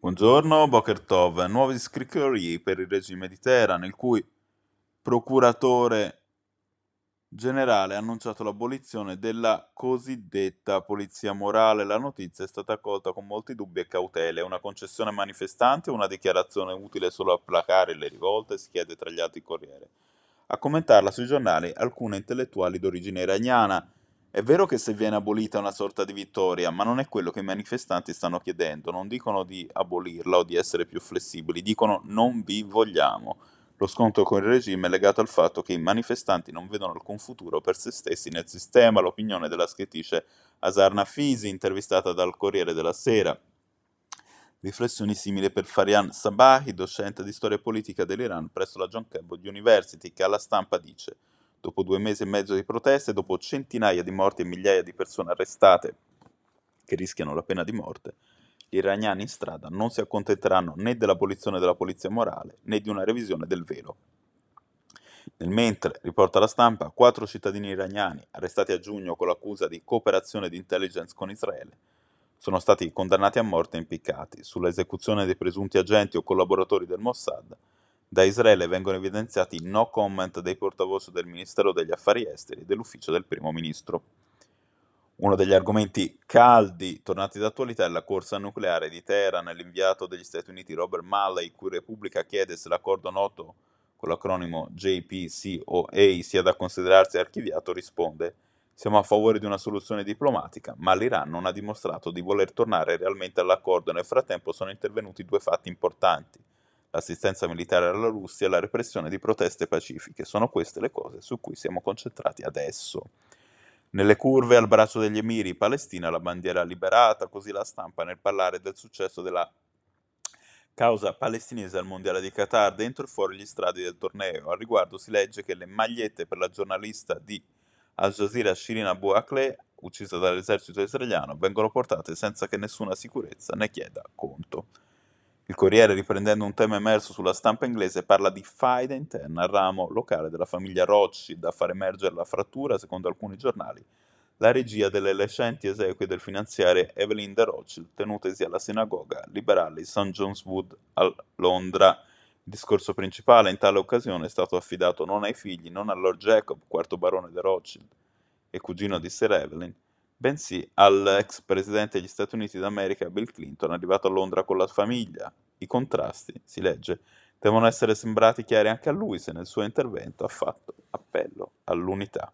Buongiorno, Boker Tov. Nuovi scricchiori per il regime di Teheran, il cui procuratore generale ha annunciato l'abolizione della cosiddetta polizia morale. La notizia è stata accolta con molti dubbi e cautele. Una concessione o una dichiarazione utile solo a placare le rivolte? Si chiede tra gli altri Corriere. A commentarla sui giornali alcune intellettuali d'origine iraniana. È vero che se viene abolita è una sorta di vittoria, ma non è quello che i manifestanti stanno chiedendo. Non dicono di abolirla o di essere più flessibili, dicono non vi vogliamo. Lo scontro con il regime è legato al fatto che i manifestanti non vedono alcun futuro per se stessi nel sistema, l'opinione della scrittrice Asarna Fisi, intervistata dal Corriere della Sera. Riflessioni simili per Farian Sabahi, docente di storia politica dell'Iran presso la John Cabot University, che alla stampa dice Dopo due mesi e mezzo di proteste, dopo centinaia di morti e migliaia di persone arrestate che rischiano la pena di morte, gli iraniani in strada non si accontenteranno né dell'abolizione della polizia morale né di una revisione del velo. Nel mentre, riporta la stampa, quattro cittadini iraniani, arrestati a giugno con l'accusa di cooperazione di intelligence con Israele, sono stati condannati a morte e impiccati. Sull'esecuzione dei presunti agenti o collaboratori del Mossad da Israele vengono evidenziati no comment dei portavoce del Ministero degli Affari Esteri e dell'Ufficio del Primo Ministro. Uno degli argomenti caldi tornati d'attualità è la corsa nucleare di Teheran. L'inviato degli Stati Uniti Robert Malley, cui Repubblica chiede se l'accordo noto con l'acronimo JPCOA sia da considerarsi archiviato, risponde siamo a favore di una soluzione diplomatica, ma l'Iran non ha dimostrato di voler tornare realmente all'accordo. Nel frattempo sono intervenuti due fatti importanti l'assistenza militare alla Russia e la repressione di proteste pacifiche. Sono queste le cose su cui siamo concentrati adesso. Nelle curve al braccio degli emiri, Palestina, la bandiera liberata, così la stampa nel parlare del successo della causa palestinese al Mondiale di Qatar, dentro e fuori gli stradi del torneo. Al riguardo si legge che le magliette per la giornalista di Al Jazeera Shirin Abu uccisa dall'esercito israeliano, vengono portate senza che nessuna sicurezza ne chieda conto. Il Corriere, riprendendo un tema emerso sulla stampa inglese, parla di faida interna al ramo locale della famiglia Rothschild a far emergere la frattura, secondo alcuni giornali, la regia delle recenti esequie del finanziario Evelyn de Rothschild, tenutesi alla sinagoga liberale St. John's Wood a Londra. Il discorso principale in tale occasione è stato affidato non ai figli, non a Lord Jacob, quarto barone de Rothschild e cugino di Sir Evelyn, bensì all'ex presidente degli Stati Uniti d'America Bill Clinton, arrivato a Londra con la famiglia. I contrasti, si legge, devono essere sembrati chiari anche a lui se nel suo intervento ha fatto appello all'unità.